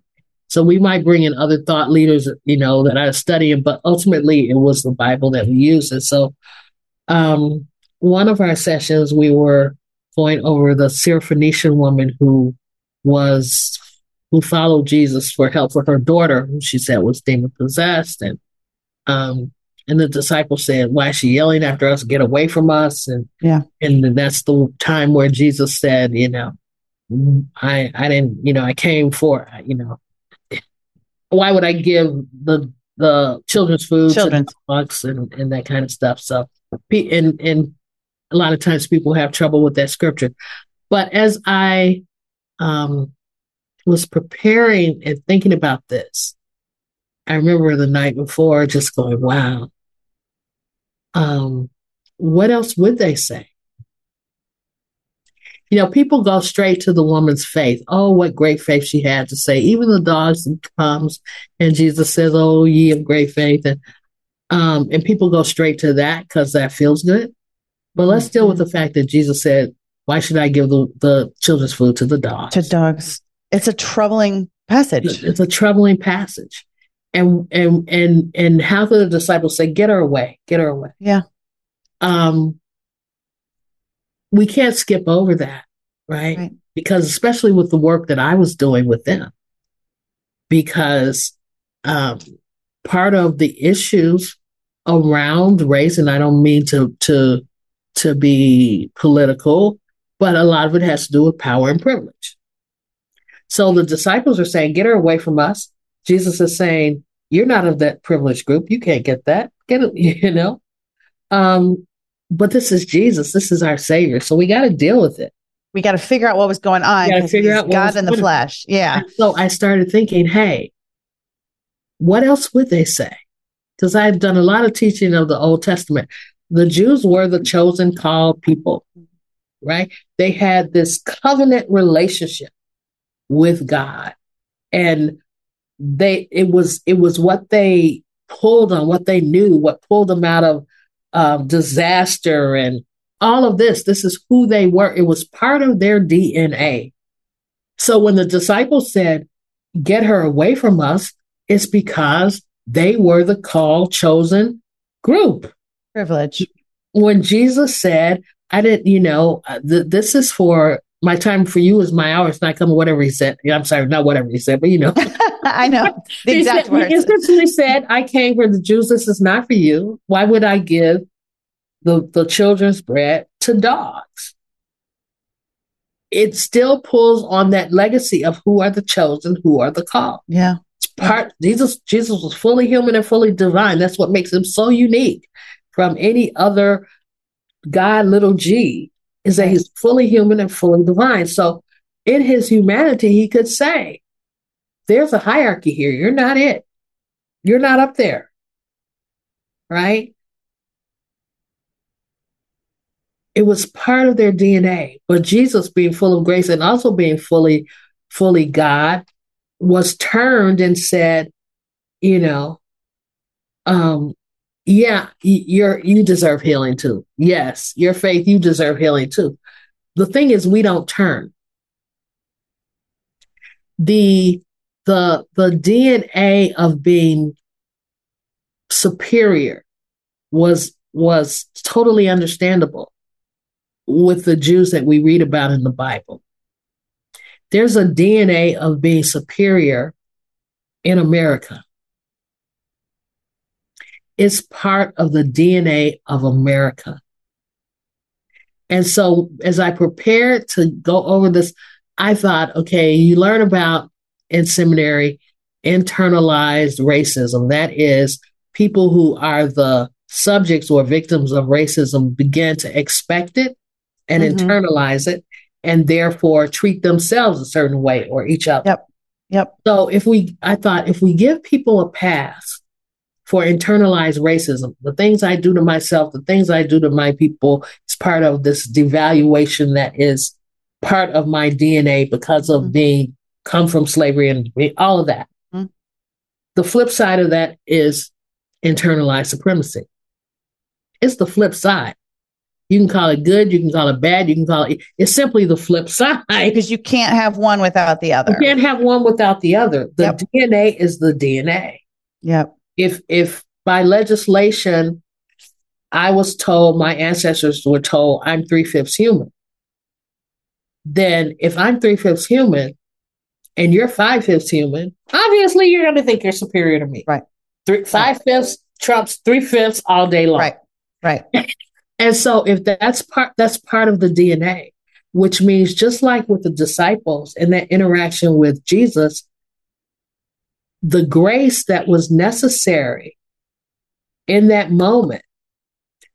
So we might bring in other thought leaders, you know, that are studying, but ultimately it was the Bible that we used. And so um, one of our sessions, we were going over the Syrophoenician woman who was who followed Jesus for help for her daughter, who she said was demon possessed, and um, and the disciples said, "Why is she yelling after us? Get away from us!" And yeah, and that's the time where Jesus said, "You know, I I didn't, you know, I came for, you know, why would I give the the children's food children's bucks and, and that kind of stuff? So and and a lot of times people have trouble with that scripture. But as I um, was preparing and thinking about this, I remember the night before just going, wow. Um, what else would they say? You know, people go straight to the woman's faith. Oh, what great faith she had to say. Even the dogs comes and Jesus says, "Oh, ye of great faith," and um, and people go straight to that because that feels good. But let's mm-hmm. deal with the fact that Jesus said, "Why should I give the, the children's food to the dogs?" To dogs. It's a troubling passage. It's a troubling passage, and and and and half of the disciples say, "Get her away, get her away"? Yeah. Um, we can't skip over that, right? right? Because especially with the work that I was doing with them, because um, part of the issues around race, and I don't mean to to to be political, but a lot of it has to do with power and privilege. So the disciples are saying, "Get her away from us." Jesus is saying, "You're not of that privileged group. You can't get that. Get it." You know. Um, but this is Jesus. This is our Savior. So we got to deal with it. We got to figure out what was going on. Got to figure out God in the flesh. Yeah. And so I started thinking, hey, what else would they say? Because I've done a lot of teaching of the Old Testament. The Jews were the chosen called people, right? They had this covenant relationship with God. And they it was it was what they pulled on, what they knew, what pulled them out of uh, disaster and all of this. This is who they were. It was part of their DNA. So when the disciples said, Get her away from us, it's because they were the called, chosen group. Privilege. When Jesus said, I didn't, you know, uh, th- this is for my time for you is my hour. It's not coming, whatever he said. I'm sorry, not whatever he said, but you know. I know the exact said, he essentially said, I came for the Jews. This is not for you. Why would I give the, the children's bread to dogs? It still pulls on that legacy of who are the chosen, who are the called. Yeah. It's part Jesus, Jesus was fully human and fully divine. That's what makes him so unique from any other God, little G is that he's fully human and fully divine. So in his humanity, he could say, there's a hierarchy here. You're not it. You're not up there. Right? It was part of their DNA. But Jesus, being full of grace and also being fully, fully God, was turned and said, you know, um, yeah, you're you deserve healing too. Yes, your faith, you deserve healing too. The thing is, we don't turn. The the the DNA of being superior was was totally understandable with the Jews that we read about in the Bible. There's a DNA of being superior in America it's part of the DNA of America. And so as I prepared to go over this, I thought, okay, you learn about in seminary internalized racism. That is, people who are the subjects or victims of racism begin to expect it and mm-hmm. internalize it and therefore treat themselves a certain way or each other. Yep. Yep. So if we, I thought if we give people a pass for internalized racism. The things I do to myself, the things I do to my people is part of this devaluation that is part of my DNA because of mm-hmm. being come from slavery and all of that. Mm-hmm. The flip side of that is internalized supremacy. It's the flip side. You can call it good, you can call it bad, you can call it, it's simply the flip side. Because you can't have one without the other. You can't have one without the other. The yep. DNA is the DNA. Yep if if by legislation I was told my ancestors were told I'm three fifths human, then if I'm three fifths human and you're five fifths human, obviously you're going to think you're superior to me. Right. Three, five fifths trumps three fifths all day long. Right. Right. and so if that's part that's part of the DNA, which means just like with the disciples and that interaction with Jesus, the grace that was necessary in that moment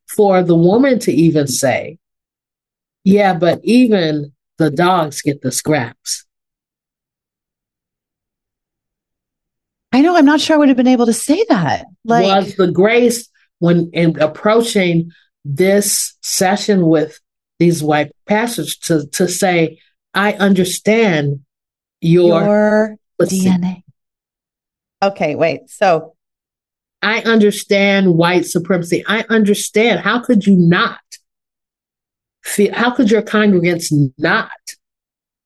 for the woman to even say, Yeah, but even the dogs get the scraps. I know. I'm not sure I would have been able to say that. Like, was the grace when in approaching this session with these white pastors to to say, I understand your, your DNA. Okay, wait. So I understand white supremacy. I understand. How could you not feel? How could your congregants not?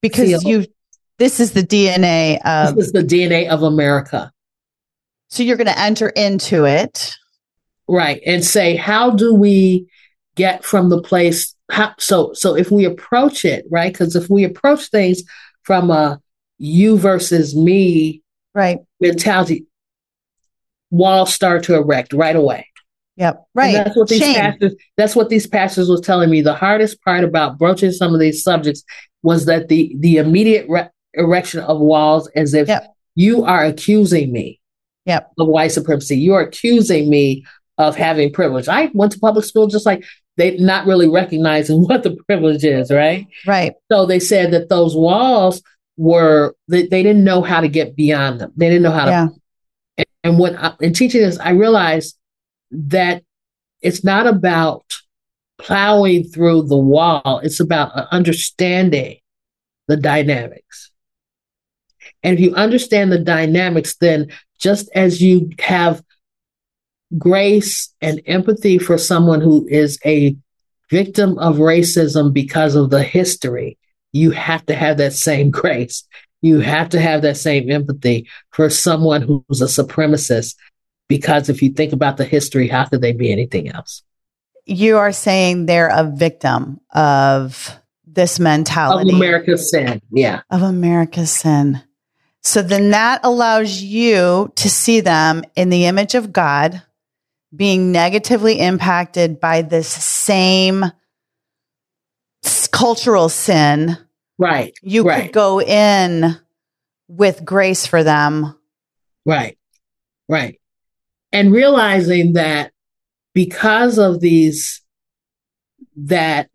Because you, this is the DNA of. This is the DNA of America. So you're going to enter into it. Right. And say, how do we get from the place? How, so, so if we approach it, right? Because if we approach things from a you versus me right mentality, walls start to erect right away. Yep. Right. And that's what these Shame. pastors that's what these pastors was telling me. The hardest part about broaching some of these subjects was that the the immediate re- erection of walls as if yep. you are accusing me yep. of white supremacy. You're accusing me of having privilege. I went to public school just like they not really recognizing what the privilege is, right? Right. So they said that those walls were they, they didn't know how to get beyond them. They didn't know how to. Yeah. And, and when I, in teaching this, I realized that it's not about plowing through the wall. It's about uh, understanding the dynamics. And if you understand the dynamics, then just as you have grace and empathy for someone who is a victim of racism because of the history, you have to have that same grace. You have to have that same empathy for someone who's a supremacist. Because if you think about the history, how could they be anything else? You are saying they're a victim of this mentality of America's sin. Yeah. Of America's sin. So then that allows you to see them in the image of God being negatively impacted by this same cultural sin. Right. You right. could go in with grace for them. Right. Right. And realizing that because of these, that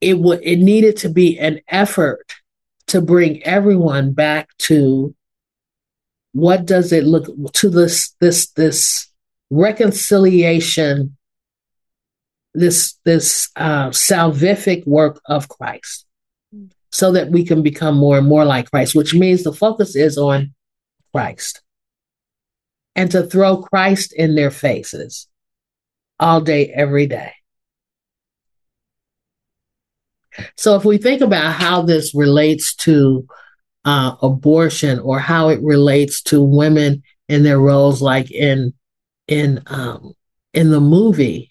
it would, it needed to be an effort to bring everyone back to what does it look to this this this reconciliation this this uh, salvific work of Christ. So that we can become more and more like Christ which means the focus is on Christ. And to throw Christ in their faces all day every day so if we think about how this relates to uh, abortion or how it relates to women in their roles, like in in um, in the movie,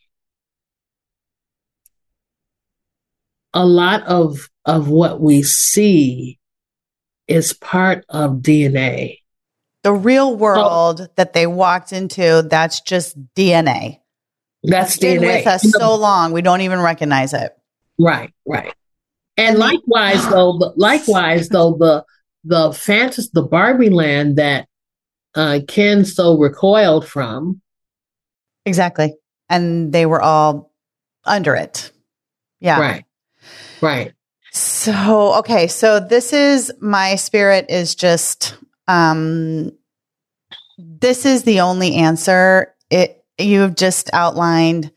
a lot of of what we see is part of DNA. The real world oh, that they walked into, that's just DNA. That's DNA. Been with us so long, we don't even recognize it. Right, right. And likewise, though, the, likewise, though, the the fantasy, the Barbie land that uh, Ken so recoiled from. Exactly, and they were all under it. Yeah. Right. Right. So okay, so this is my spirit is just um this is the only answer. It you've just outlined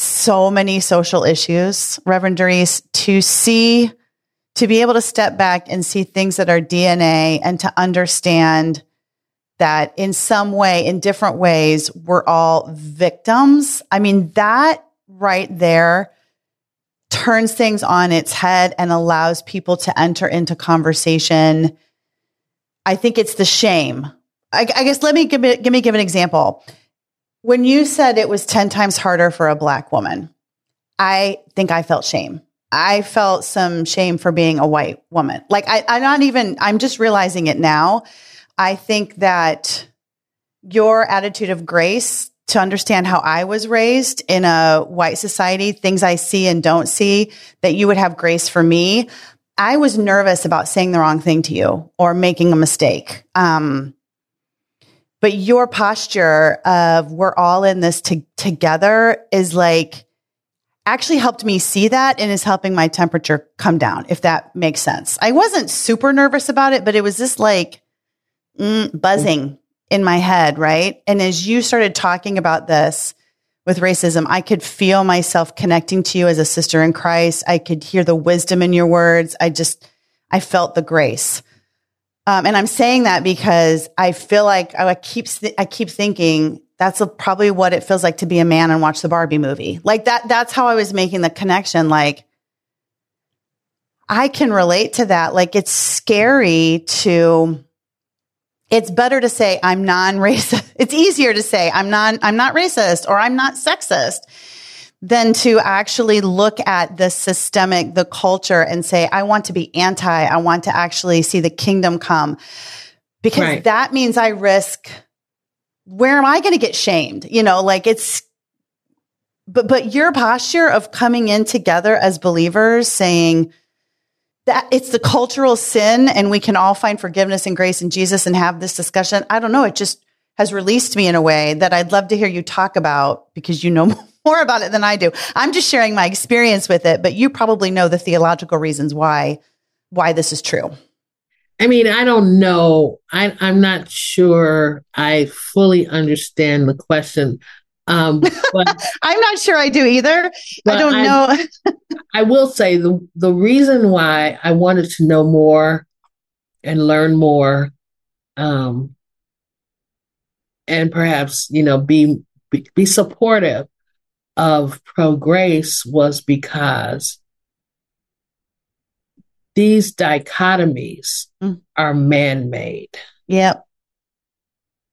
so many social issues, Reverend Darice, to see, to be able to step back and see things that are DNA and to understand that in some way, in different ways, we're all victims. I mean, that right there turns things on its head and allows people to enter into conversation. I think it's the shame. I, I guess let me give me, give me give an example. When you said it was 10 times harder for a black woman, I think I felt shame. I felt some shame for being a white woman. Like I, I'm not even, I'm just realizing it now. I think that your attitude of grace to understand how I was raised in a white society, things I see and don't see, that you would have grace for me. I was nervous about saying the wrong thing to you or making a mistake. Um, but your posture of we're all in this to- together is like actually helped me see that and is helping my temperature come down, if that makes sense. I wasn't super nervous about it, but it was just like mm, buzzing in my head, right? And as you started talking about this with racism, I could feel myself connecting to you as a sister in Christ. I could hear the wisdom in your words. I just, I felt the grace. Um, and I'm saying that because I feel like I keep, I keep thinking that's a, probably what it feels like to be a man and watch the Barbie movie. Like that, that's how I was making the connection. Like, I can relate to that. Like, it's scary to, it's better to say I'm non-racist. It's easier to say I'm non, I'm not racist or I'm not sexist than to actually look at the systemic, the culture and say, I want to be anti. I want to actually see the kingdom come because right. that means I risk where am I going to get shamed? You know, like it's, but, but your posture of coming in together as believers saying that it's the cultural sin and we can all find forgiveness and grace in Jesus and have this discussion. I don't know. It just has released me in a way that I'd love to hear you talk about because you know more about it than I do. I'm just sharing my experience with it, but you probably know the theological reasons why, why this is true. I mean, I don't know. I, I'm not sure I fully understand the question. Um, but I'm not sure I do either. I don't I, know. I will say the the reason why I wanted to know more and learn more, um, and perhaps you know be be, be supportive of pro grace was because these dichotomies mm. are man made. Yep.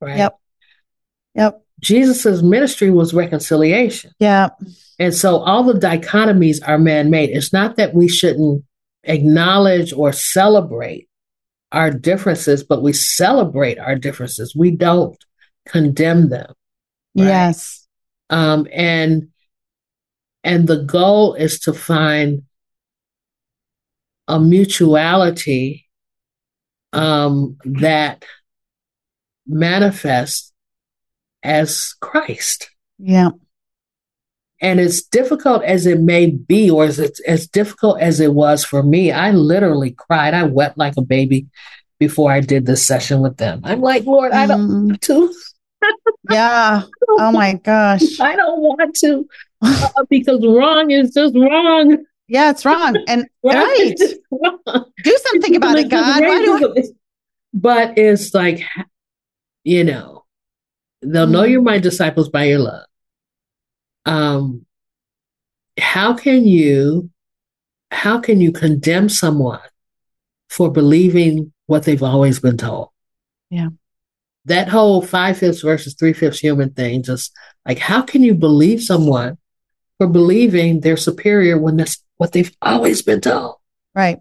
Right. Yep. Yep. Jesus's ministry was reconciliation. Yeah. And so all the dichotomies are man made. It's not that we shouldn't acknowledge or celebrate our differences, but we celebrate our differences. We don't condemn them. Right? Yes. Um, and and the goal is to find a mutuality um, that manifests as Christ. Yeah. And as difficult as it may be, or as, as difficult as it was for me, I literally cried. I wept like a baby before I did this session with them. I'm like, Lord, I don't mm. want to. yeah. oh my gosh. I don't want to because wrong is just wrong. Yeah, it's wrong. And right. Wrong. Do something about it, God. I... But it's like, you know, they'll mm know you're my disciples by your love. Um, how can you, how can you condemn someone for believing what they've always been told? Yeah. That whole five fifths versus three fifths human thing, just like, how can you believe someone for believing they're superior when that's what they've always been told. Right.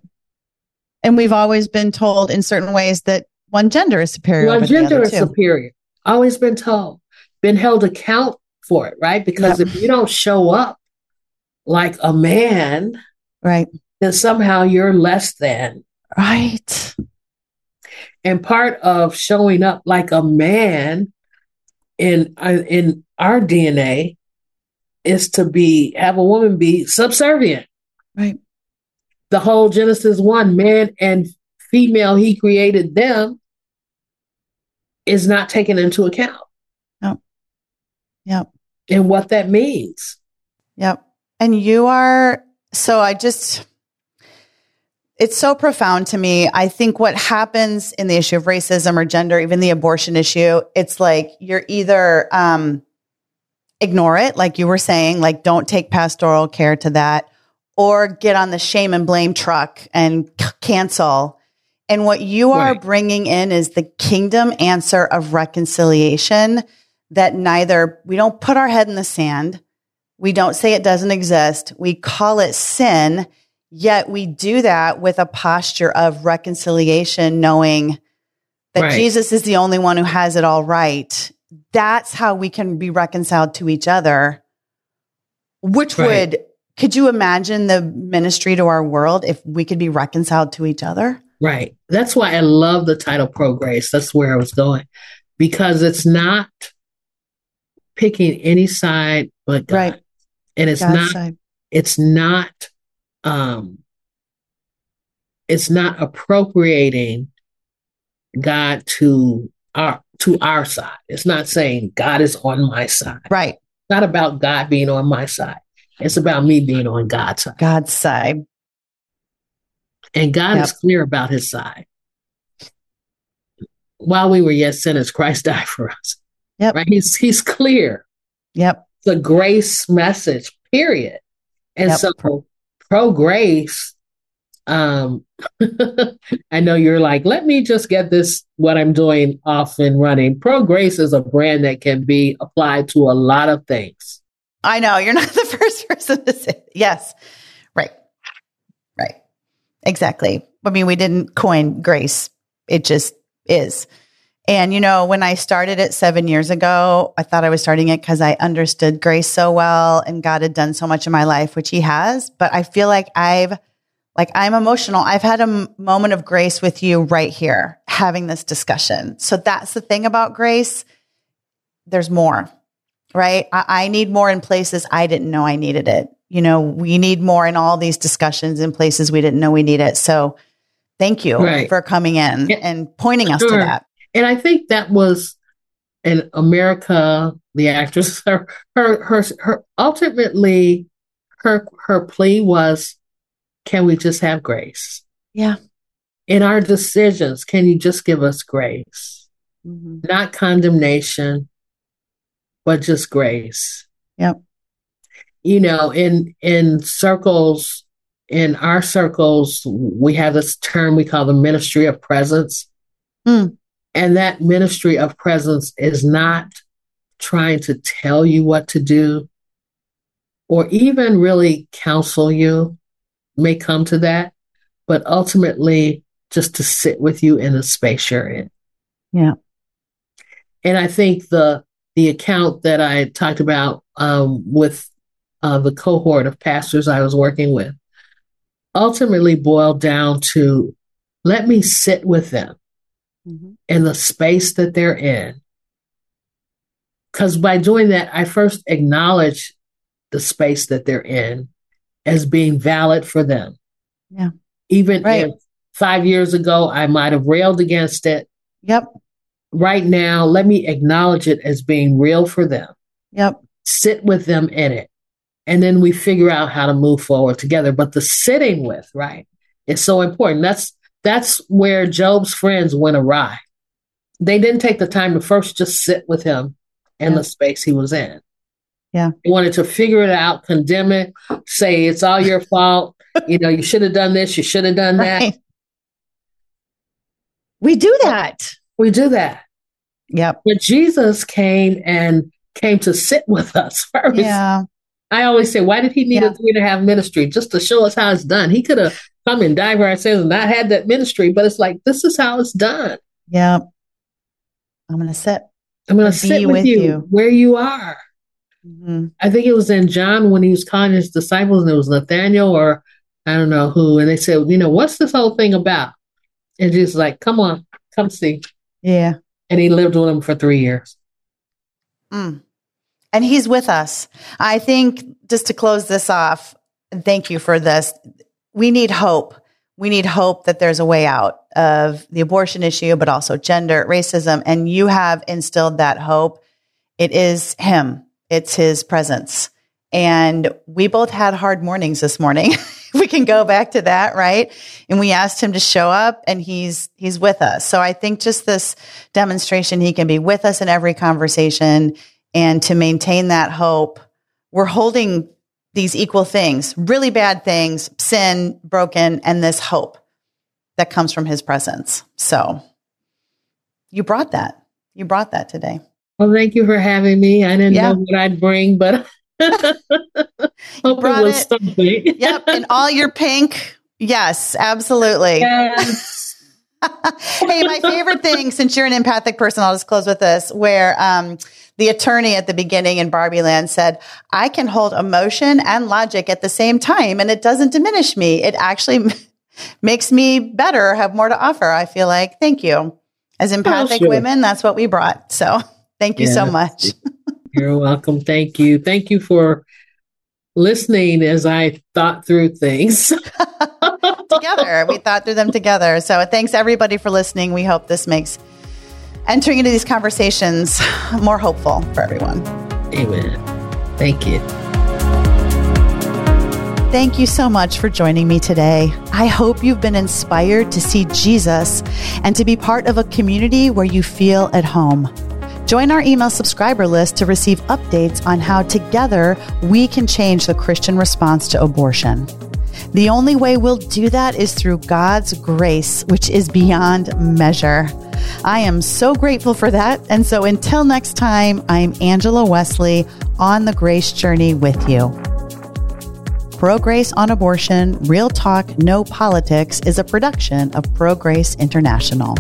And we've always been told in certain ways that one gender is superior. One gender is superior. Always been told, been held account for it, right? Because yep. if you don't show up like a man, right, then somehow you're less than. Right. And part of showing up like a man in uh, in our DNA is to be have a woman be subservient. Right. The whole Genesis 1, man and female, he created them, is not taken into account. Yep. Yep. And what that means. Yep. And you are, so I just, it's so profound to me. I think what happens in the issue of racism or gender, even the abortion issue, it's like you're either um, ignore it, like you were saying, like don't take pastoral care to that, or get on the shame and blame truck and c- cancel. And what you are right. bringing in is the kingdom answer of reconciliation that neither, we don't put our head in the sand. We don't say it doesn't exist. We call it sin. Yet we do that with a posture of reconciliation, knowing that right. Jesus is the only one who has it all right that's how we can be reconciled to each other, which right. would, could you imagine the ministry to our world if we could be reconciled to each other? Right. That's why I love the title Pro Grace. That's where I was going because it's not picking any side but God. Right. And it's God's not, side. it's not um it's not appropriating God to our to our side. It's not saying God is on my side. Right. It's not about God being on my side. It's about me being on God's side. God's side. And God yep. is clear about his side. While we were yet sinners, Christ died for us. Yep. Right? He's he's clear. Yep. The grace message, period. And yep. so pro grace, um, I know you're like, let me just get this what I'm doing off and running. Pro grace is a brand that can be applied to a lot of things. I know you're not the first person to say yes. Right. Right. Exactly. I mean, we didn't coin grace. It just is. And, you know, when I started it seven years ago, I thought I was starting it because I understood grace so well and God had done so much in my life, which He has. But I feel like I've, like, I'm emotional. I've had a moment of grace with you right here having this discussion. So that's the thing about grace. There's more, right? I, I need more in places I didn't know I needed it. You know, we need more in all these discussions in places we didn't know we need it. So, Thank you right. for coming in and pointing us sure. to that. And I think that was in America, the actress, her, her, her, her, ultimately, her, her plea was, can we just have grace? Yeah. In our decisions, can you just give us grace? Mm-hmm. Not condemnation, but just grace. Yep. You know, in, in circles, in our circles, we have this term we call the ministry of presence. Mm. And that ministry of presence is not trying to tell you what to do or even really counsel you, may come to that, but ultimately just to sit with you in the space you're in. Yeah. And I think the the account that I talked about um, with uh, the cohort of pastors I was working with ultimately boiled down to let me sit with them mm-hmm. in the space that they're in. Because by doing that, I first acknowledge the space that they're in as being valid for them. Yeah. Even right. if five years ago I might have railed against it. Yep. Right now, let me acknowledge it as being real for them. Yep. Sit with them in it. And then we figure out how to move forward together. But the sitting with, right, is so important. That's that's where Job's friends went awry. They didn't take the time to first just sit with him in yeah. the space he was in. Yeah. They wanted to figure it out, condemn it, say it's all your fault. you know, you should have done this, you should have done right. that. We do that. We do that. Yep. But Jesus came and came to sit with us first. Yeah. I always say, why did he need yeah. a three and a half ministry? Just to show us how it's done. He could have come and died for our sins and not had that ministry, but it's like, this is how it's done. Yeah. I'm going to sit. I'm going to sit with, with you, you, where you are. Mm-hmm. I think it was in John when he was calling his disciples, and it was Nathaniel or I don't know who, and they said, you know, what's this whole thing about? And Jesus like, come on, come see. Yeah. And he lived with them for three years. Mm and he's with us. I think just to close this off, thank you for this. We need hope. We need hope that there's a way out of the abortion issue, but also gender, racism. And you have instilled that hope. It is him. It's his presence. And we both had hard mornings this morning. we can go back to that, right? And we asked him to show up and he's, he's with us. So I think just this demonstration, he can be with us in every conversation and to maintain that hope, we're holding these equal things, really bad things, sin, broken, and this hope that comes from his presence. So you brought that. You brought that today. Well, thank you for having me. I didn't yeah. know what I'd bring, but hope it was it. something. yep. And all your pink. Yes, absolutely. Yes. hey, my favorite thing, since you're an empathic person, I'll just close with this, where um, the attorney at the beginning in Barbie Land said, I can hold emotion and logic at the same time, and it doesn't diminish me. It actually makes me better, have more to offer. I feel like, thank you. As oh, empathic oh, sure. women, that's what we brought. So thank you yeah. so much. You're welcome. Thank you. Thank you for listening as I thought through things. together. We thought through them together. So thanks everybody for listening. We hope this makes entering into these conversations more hopeful for everyone. Amen. Thank you. Thank you so much for joining me today. I hope you've been inspired to see Jesus and to be part of a community where you feel at home. Join our email subscriber list to receive updates on how together we can change the Christian response to abortion. The only way we'll do that is through God's grace, which is beyond measure. I am so grateful for that. And so until next time, I'm Angela Wesley on the grace journey with you. Pro Grace on Abortion, Real Talk, No Politics is a production of Pro Grace International.